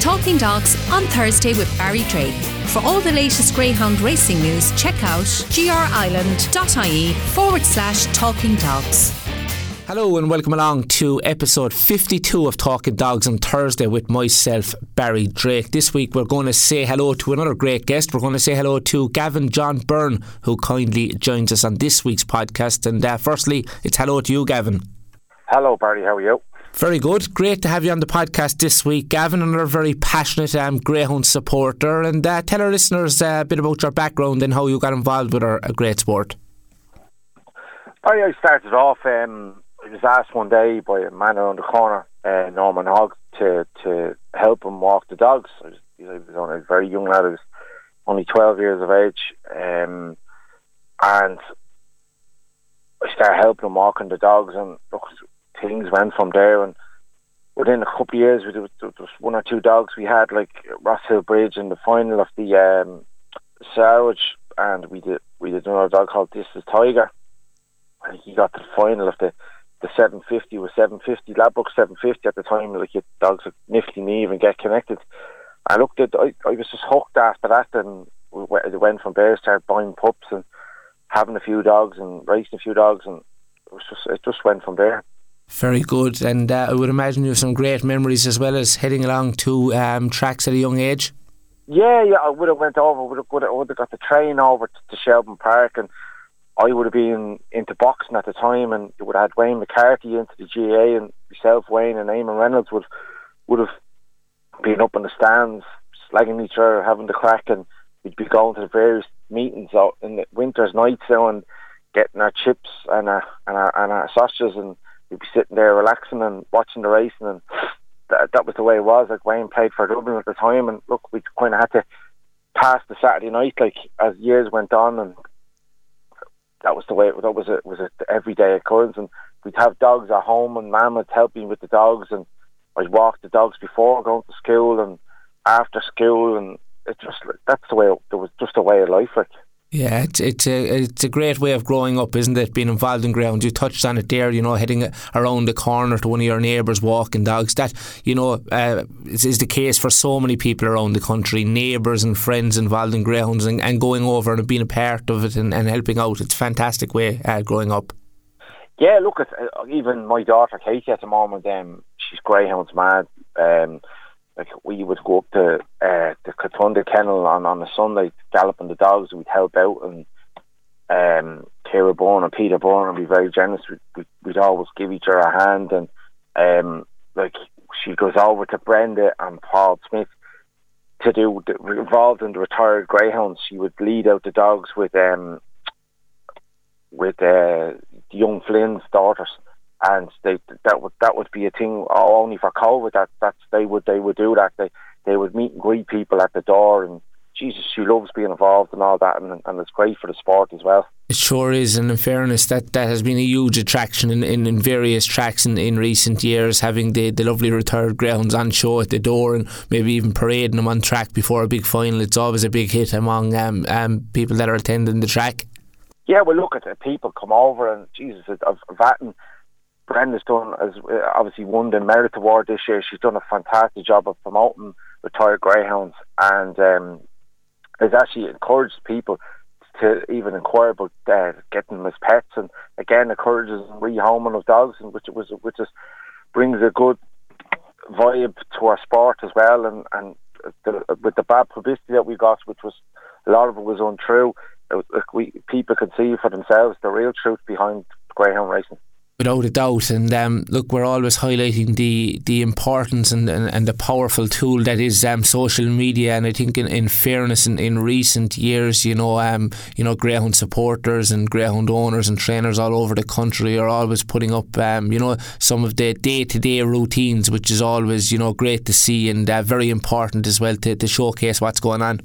Talking Dogs on Thursday with Barry Drake. For all the latest Greyhound racing news, check out grireland.ie forward slash talking dogs. Hello and welcome along to episode 52 of Talking Dogs on Thursday with myself, Barry Drake. This week we're going to say hello to another great guest. We're going to say hello to Gavin John Byrne, who kindly joins us on this week's podcast. And uh, firstly, it's hello to you, Gavin. Hello, Barry. How are you? Very good. Great to have you on the podcast this week, Gavin. Another very passionate um, Greyhound supporter. And uh, tell our listeners uh, a bit about your background and how you got involved with our, a great sport. I started off. Um, I was asked one day by a man around the corner, uh, Norman Hogg, to to help him walk the dogs. I was, I was only a very young lad. I was only 12 years of age. Um, and I started helping him walking the dogs, and look, things went from there. And within a couple of years, there was, one or two dogs we had, like Rosshill Bridge in the final of the um, Sarwich, and we did we did another dog called This Is Tiger. And he got to the final of the the 750 was 750, Ladbroke 750 at the time. Like your dogs would nifty me even get connected. I looked at, I, I was just hooked after that, and it went from there. Started buying pups and having a few dogs and racing a few dogs, and it was just it just went from there. Very good, and uh, I would imagine you have some great memories as well as heading along to um, tracks at a young age. Yeah, yeah, I would have went over, would have, would have, would have got the train over to, Shelbourne Park and I would have been into boxing at the time, and it would have had Wayne McCarthy into the GA, and myself, Wayne, and Eamon Reynolds would would have been up in the stands, slagging each other, having the crack, and we'd be going to the various meetings out in the winter's nights now and getting our chips and our and our, and our sausages, and we'd be sitting there relaxing and watching the racing, and that, that was the way it was. Like Wayne played for Dublin at the time, and look, we kind of had to pass the Saturday night like as years went on, and that was the way it, that was a was a everyday occurrence and we'd have dogs at home and mum would help me with the dogs and I'd walk the dogs before going to school and after school and it just that's the way it, it was just a way of life like yeah, it's it's a it's a great way of growing up, isn't it? Being involved in ground. You touched on it there. You know, heading around the corner to one of your neighbours walking dogs. That you know uh, is, is, the case for so many people around the country. Neighbours and friends involved in grounds and, and going over and being a part of it and, and helping out. It's a fantastic way uh, growing up. Yeah, look at uh, even my daughter Katie at the moment. Um, she's greyhounds mad. Um, like we would go up to uh, the Catunda kennel on, on a Sunday galloping the dogs. We'd help out and um Kira Bourne and Peter Bourne would be very generous. We'd, we'd, always give each other a hand and um like she goes over to Brenda and Paul Smith to do involved in the retired greyhounds. She would lead out the dogs with um with uh, young Flynn's daughters and they that would that would be a thing only for COVID. That that's they would they would do that. They they would meet and greet people at the door, and Jesus, she loves being involved and all that, and and it's great for the sport as well. It sure is, and in fairness, that, that has been a huge attraction in, in, in various tracks in, in recent years, having the, the lovely retired grounds on show at the door and maybe even parading them on track before a big final. It's always a big hit among um, um, people that are attending the track. Yeah, well, look at it. People come over, and Jesus, I've, I've Brenda's done has uh, obviously won the Merit Award this year. She's done a fantastic job of promoting retired greyhounds and um, has actually encouraged people to even inquire about uh, getting them as pets, and again encourages rehoming of dogs, and which was which just brings a good vibe to our sport as well. And and the, with the bad publicity that we got, which was a lot of it was untrue, it was, we people could see for themselves the real truth behind greyhound racing. Without a doubt, and um, look, we're always highlighting the the importance and, and, and the powerful tool that is um, social media. And I think, in, in fairness, in, in recent years, you know, um, you know, greyhound supporters and greyhound owners and trainers all over the country are always putting up, um, you know, some of the day to day routines, which is always, you know, great to see and uh, very important as well to, to showcase what's going on.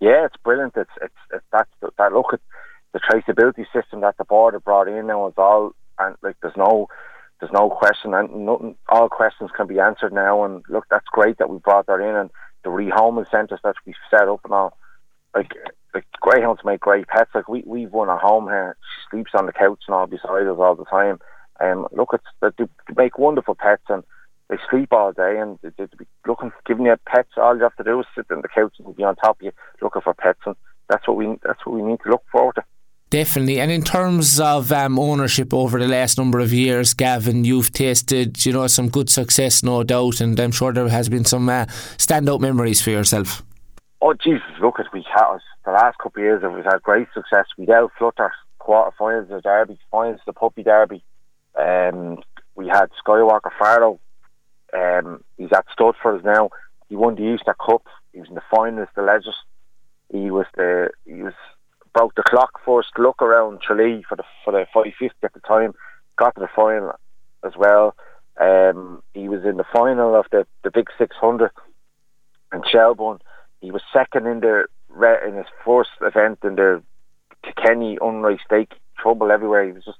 Yeah, it's brilliant. It's it's, it's that's that look at the traceability system that the board have brought in now. It's all and like there's no there's no question and nothing all questions can be answered now and look that's great that we brought that in and the rehoming centres that we've set up and all like like greyhounds make great pets like we we've won a home here she sleeps on the couch and all beside us all the time um look it's they make wonderful pets and they sleep all day and they, they be looking, giving you pets. All you have to do is sit on the couch and be on top of you looking for pets, and that's what we that's what we need to look forward to. Definitely. And in terms of um, ownership over the last number of years, Gavin, you've tasted, you know, some good success, no doubt, and I'm sure there has been some uh, standout memories for yourself. Oh Jesus! Look at we had the last couple of years. We've had great success. We dealt Flutter quarterfinals of Derby, finals the Puppy Derby. Um, we had Skywalker Farloe. Um, he's at stud now. He won the Easter Cup. He was in the finals, the Legends. He was the he was broke the clock first look around Tralee for the for the 550 at the time. Got to the final as well. Um, he was in the final of the, the big 600 in Shelbourne. He was second in the in his first event in the Kenny Unrace Stake. Trouble everywhere. He was just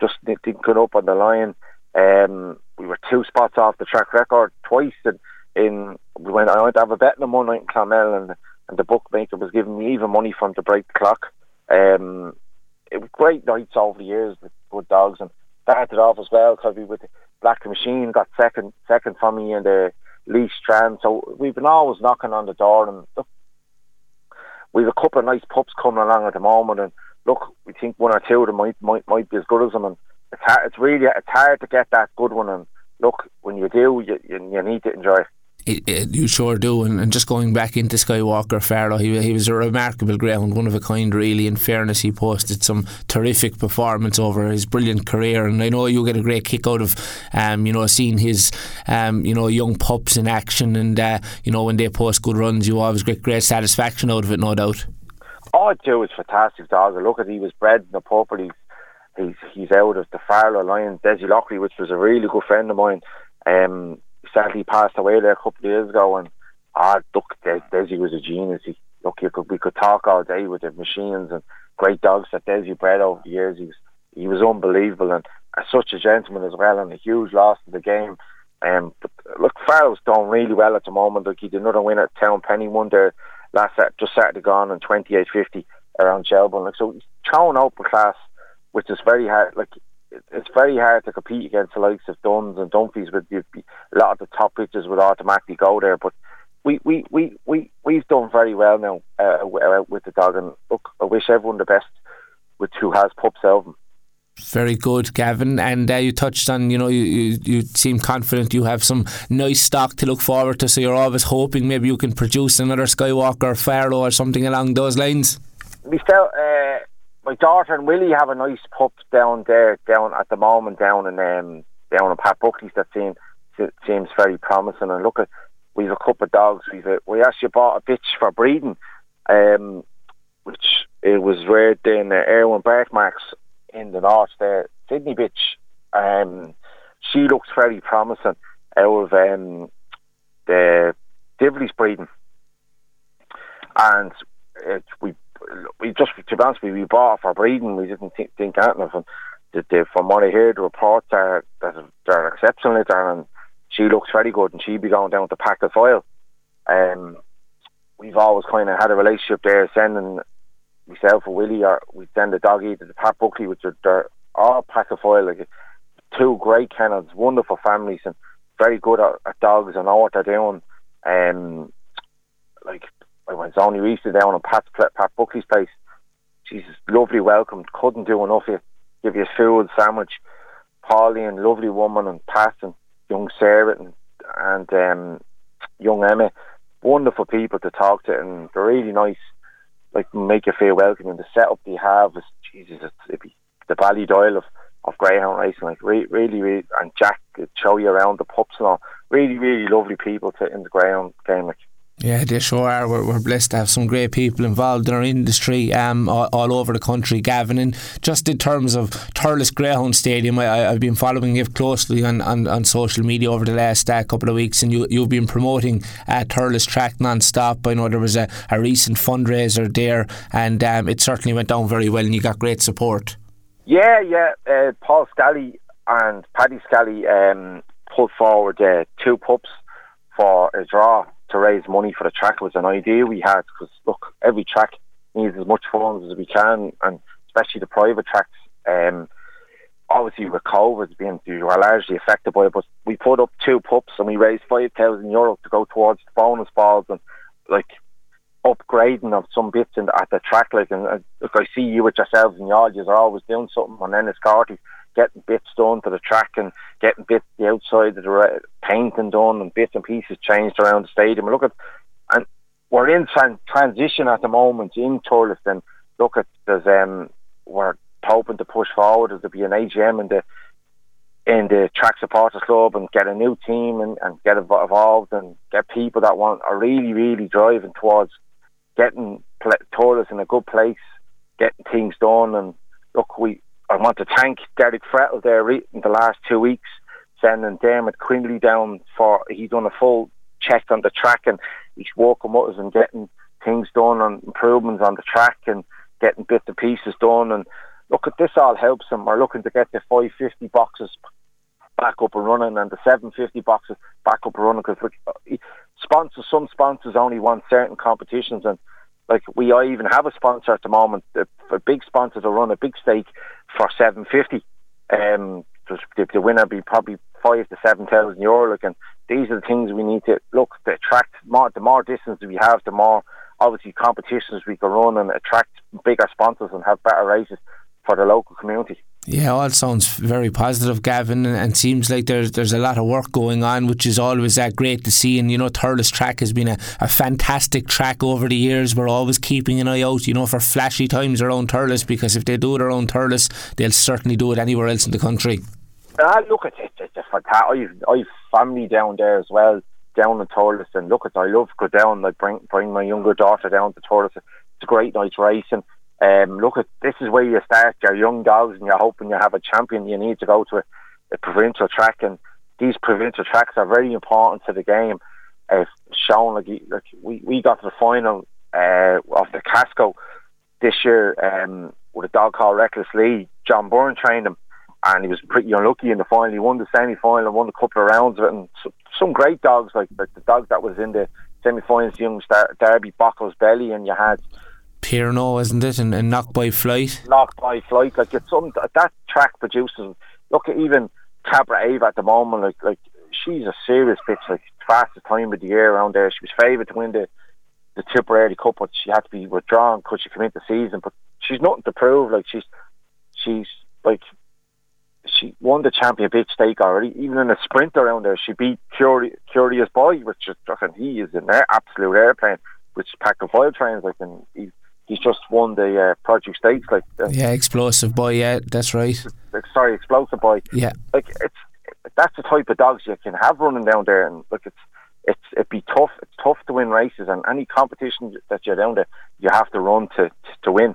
just didn't get up on the line. Um, we were two spots off the track record twice, and in we went. I went to have a bet in the one night in Clonmel, and and the bookmaker was giving me even money from to break the clock. Um, it was great nights over the years with good dogs, and started off as well because we with Black Machine got second second for me in the Lee Strand. So we've been always knocking on the door, and look, we've a couple of nice pups coming along at the moment, and look, we think one or two of them might might, might be as good as them, and it's hard, it's really it's hard to get that good one, and look, when you do, you you, you need to enjoy it. It, it, you sure do, and, and, just going back into Skywalker Farloe, he, he was a remarkable ground, one of a kind, really. In fairness, he posted some terrific performance over his brilliant career, and I know you get a great kick out of, um, you know, seeing his, um, you know, young pups in action, and uh, you know when they post good runs, you always get great satisfaction out of it, no doubt. Oh, Joe was fantastic dog. Look at he was bred in the purple. He's he's he's out of the Farloe Lions, Desi Lockley, which was a really good friend of mine. Um, sadly passed away there a couple of years ago, and ah, look, Des- Desi was a genius. He, look, you could we could talk all day with the machines and great dogs that Desi bred over the years. He was he was unbelievable and uh, such a gentleman as well, and a huge loss to the game. Um, but look, Farrell's done really well at the moment. Like he did another win at Town Penny, won there last just Saturday gone in twenty eight fifty around Shelbourne. Like so, he's throwing out the class, which is very hard. Like it's very hard to compete against the likes of Duns and Dunphy's. With a lot of the top pitchers would automatically go there, but we we we we we've done very well now uh, with the dog, and look, I wish everyone the best with who has out. Very good, Gavin. And uh, you touched on, you know, you, you, you seem confident you have some nice stock to look forward to. So you're always hoping maybe you can produce another Skywalker, Farloe, or something along those lines. We felt uh, my daughter and Willie have a nice pup down there, down at the moment, down in um, down in Pat Buckley's that seems seems very promising. And look at we've a couple of dogs. We've a, we actually bought a bitch for breeding, um, which it was reared in uh, Erwin Berkmarks in the north there, Sydney bitch. Um, she looks very promising out of um, the Divley's breeding, and it, we we just to be honest, we, we bought for breeding. We didn't think, think anything of them. The, the, from what I heard, the reports are that they're exceptional there, and she looks very good, and she'd be going down to Pat Guilfoyle. Um, we've always kind of had a relationship there, sending myself or Willie, or we send the doggy to the Pat Buckley, which are they're all Pat Guilfoyle, like two great kennels, wonderful families, and very good at, at dogs and know what they're doing. Um, like I went only recently down on Pat's Pat Buckley's place. Jesus, lovely welcome. Couldn't do enough here. Give you food, sandwich. Pauline, lovely woman, and Pat and young Sarah and, and um, young Emma. Wonderful people to talk to, and they're really nice. Like make you feel welcome. And the setup they have is Jesus, it's, it's the Ballydoyle of of greyhound racing. Like re- really, really, and Jack show you around the pups and all. Really, really lovely people to in the greyhound game. Like yeah, they sure are. We're, we're blessed to have some great people involved in our industry um, all, all over the country, Gavin. And just in terms of Thurles Greyhound Stadium, I, have been following you closely on, on, on, social media over the last uh, couple of weeks, and you, you've been promoting uh, Thurles Track non-stop. I know there was a, a recent fundraiser there, and um, it certainly went down very well, and you got great support. Yeah, yeah. Uh, Paul Scally and Paddy Scally um, put forward uh, two pups for a draw to raise money for the track was an idea we had because look, every track needs as much funds as we can, and especially the private tracks. Um, obviously with COVID being you were largely affected by it, but we put up two pups and we raised five thousand euro to go towards the bonus balls and like upgrading of some bits in the, at the track. Like, and uh, look, I see you with yourselves and y'all, you are always doing something on Enniscorthy, getting bits done to the track and getting bits the outside of the painting done and bits and pieces changed around the stadium. Look at, and we're in tran- transition at the moment in Thurles. And look at there's um we're hoping to push forward. There'll be an AGM in the in the track supporters club and get a new team and, and get involved and get people that want are really really driving towards getting Thurles in a good place, getting things done. And look, we I want to thank Derek Frettel there in the last two weeks, sending Dermot Quinley down for he's done a full check on the track and he's walking with us and getting things done on improvements on the track and getting bits and pieces done. And look, at this all helps them. We're looking to get the 550 boxes back up and running and the 750 boxes back up and running because uh, sponsors, some sponsors only want certain competitions and like we even have a sponsor at the moment, a, big sponsor to run a big stake for 750. Um, the, the winner be probably five to seven thousand euro. Like, and these are the things we need to look to attract more. The more distance we have, the more obviously competitions we can run and attract bigger sponsors and have better races for the local community. Yeah, all sounds very positive, Gavin, and, seems like there's there's a lot of work going on, which is always uh, great to see. And you know, Thurles track has been a, a fantastic track over the years. We're always keeping an eye out, you know, for flashy times around Thurles because if they do it around Thurles, they'll certainly do it anywhere else in the country. Uh, look, it's, it's, it's a fantastic. I've, family down there as well, down in Thurles, and look, at I love go down. Like bring bring my younger daughter down to Thurles. It's a great night's racing. Um, look at this is where you start your young dogs, and you're hoping you have a champion. You need to go to a, a provincial track, and these provincial tracks are very important to the game. Uh, shown like, like we, we got to the final uh, of the Casco this year um, with a dog called Reckless Lee. John Byrne trained him, and he was pretty unlucky in the final. He won the semi final and won a couple of rounds of it. And so, some great dogs, like, like the dog that was in the semi finals, young Star- Derby Bockles Belly, and you had Pierno, isn't it? And, and knocked by flight. Knocked by flight. Like it's some that track produces. Look at even Cabra Ava at the moment. Like like she's a serious bitch. Like fastest time of the year around there. She was favoured to win the the Tipperary Cup, but she had to be withdrawn because she came into the season. But she's nothing to prove. Like she's she's like she won the champion bitch stake already. Even in a sprint around there, she beat Curi- Curious Boy, which is fucking he is an absolute airplane, which Pat Guilfoyle trains like and he's he's just won the uh, Project Stakes. Like yeah, explosive boy. Yeah, that's right. Sorry, explosive boy. Yeah, like it's that's the type of dogs you can have running down there, and look, it's it's it'd be tough. It's tough to win races, and any competition that you're down there, you have to run to to win.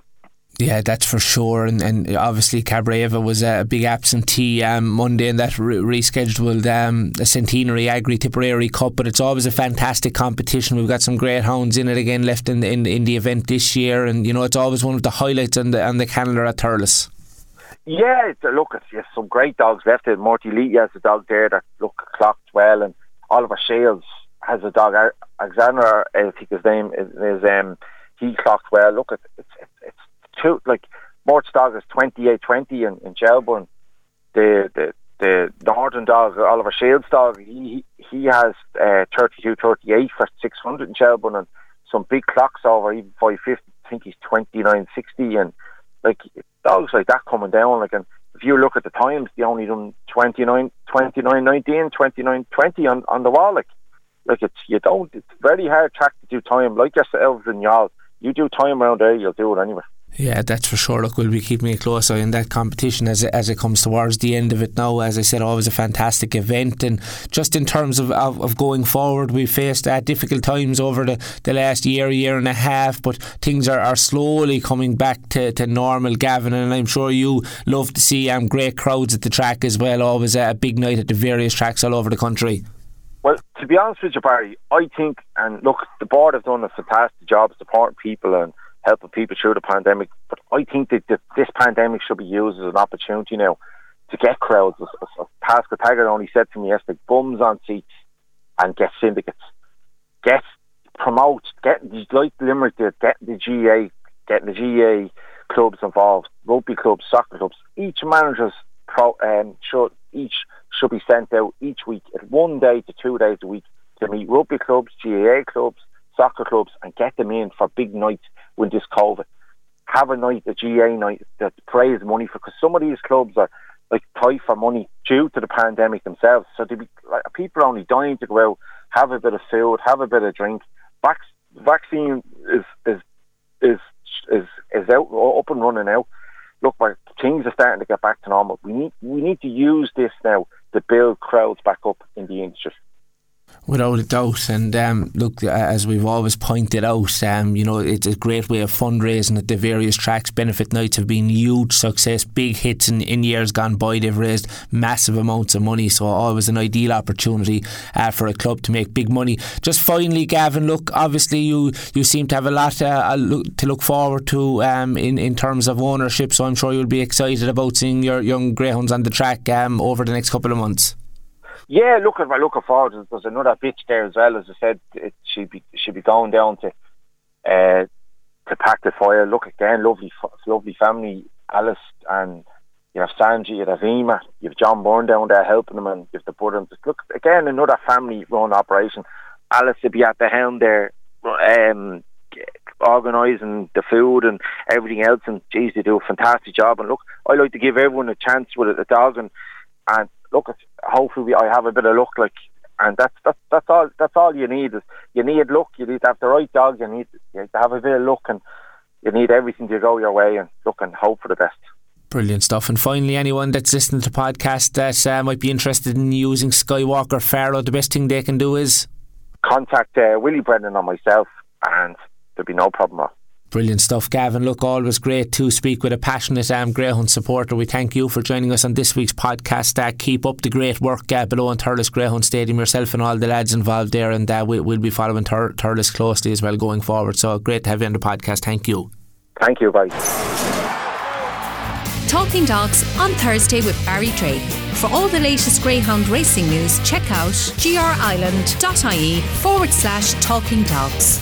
Yeah, that's for sure. And, and obviously, Cabra Ava was a big absentee um, Monday in that re- rescheduled um, centenary Agri Tipperary Cup. But it's always a fantastic competition. We've got some great hounds in it again left in the, in, in the event this year. And, you know, it's always one of the highlights on the, on the calendar at Thurles. Yeah, it's, look, it's yes, some great dogs left. It. Morty Lee has a dog there that look clocked well, and Oliver Shields has a dog. Alexander, I think his name is, is um, he clocked well. Look, it's, it's, it's two like Mort's dog is twenty eight twenty in, in Shelbourne. The the the Northern dog, Oliver Shields dog, he he has uh, 32, 38 for six hundred in Shelbourne, and some big clocks over even five fifty. I think he's twenty nine sixty, and like dogs like that coming down. Like, and if you look at the times, they only done 29, 29 19, 29 20 on on the wall. Like, like it's you don't. It's very hard track to do time. Like yourselves and y'all, you do time around there, you'll do it anyway. Yeah, that's for sure. Look, we'll be keeping a close eye on that competition as it, as it comes towards the end of it now. As I said, always a fantastic event. And just in terms of, of, of going forward, we faced uh, difficult times over the, the last year, year and a half, but things are, are slowly coming back to, to normal, Gavin. And I'm sure you love to see um, great crowds at the track as well. Always a big night at the various tracks all over the country. Well, to be honest with you, Barry, I think, and look, the board have done a fantastic job supporting people and helping people through the pandemic. But I think that, this pandemic should be used as an opportunity now to get crowds. As, as, as Pascal Taggart only said to me yesterday, bums on seats and get syndicates. Get promote, get like Limerick did, get the GA, get the GA clubs involved, rugby clubs, soccer clubs. Each manager's pro, um, should each should be sent out each week at one day to two days a week to meet rugby clubs, GAA clubs, soccer clubs, and get them in for big nights when this COVID. Have a night, a GA night that praise money for because some of these clubs are like tight for money due to the pandemic themselves. So be, like, people are only dying to go out, have a bit of food, have a bit of drink. Vac- vaccine is is is is is out up and running now. Look, things are starting to get back to normal. We need we need to use this now to build crowds back up in the industry. Without a doubt, and um, look, as we've always pointed out, um, you know it's a great way of fundraising at the various tracks. Benefit nights have been huge success, big hits in, in years gone by. They've raised massive amounts of money, so always an ideal opportunity uh, for a club to make big money. Just finally, Gavin, look, obviously you you seem to have a lot uh, to look forward to um, in in terms of ownership. So I'm sure you'll be excited about seeing your young greyhounds on the track um, over the next couple of months. Yeah, looking looking forward. There's another bitch there as well. As I said, it should be should be going down to uh, to Pat Guilfoyle. Look again, lovely lovely family, Alice and you have Sanji, you have Ema, you have John Byrne down there helping them, and you have the Budden. Just look again, another family run operation. Alice will be at the helm there, um, organising the food and everything else. And geez, they do a fantastic job. And look, I like to give everyone a chance with a dog and and look, hopefully I have a bit of luck, like, and that's that's that's all that's all you need is you need luck. You need to have the right dog. You need, you need to have a bit of luck, and you need everything to go your way, and look and hope for the best. Brilliant stuff. And finally, anyone that's listening to the podcast that uh, might be interested in using Skywalker Farloe, the best thing they can do is contact uh, Willie Brennan or myself, and there'll be no problem. Brilliant stuff, Gavin. Look, always great to speak with a passionate um, Greyhound supporter. We thank you for joining us on this week's podcast. Uh, keep up the great work uh, below in Thurles Greyhound Stadium, yourself and all the lads involved there, and uh, we, will be following Thur- Thurles closely as well going forward. So great to have you on the podcast. Thank you. Thank you, bye. Talking Dogs on Thursday with Barry Drake. For all the latest Greyhound racing news, check out grireland.ie forward slash talking dogs.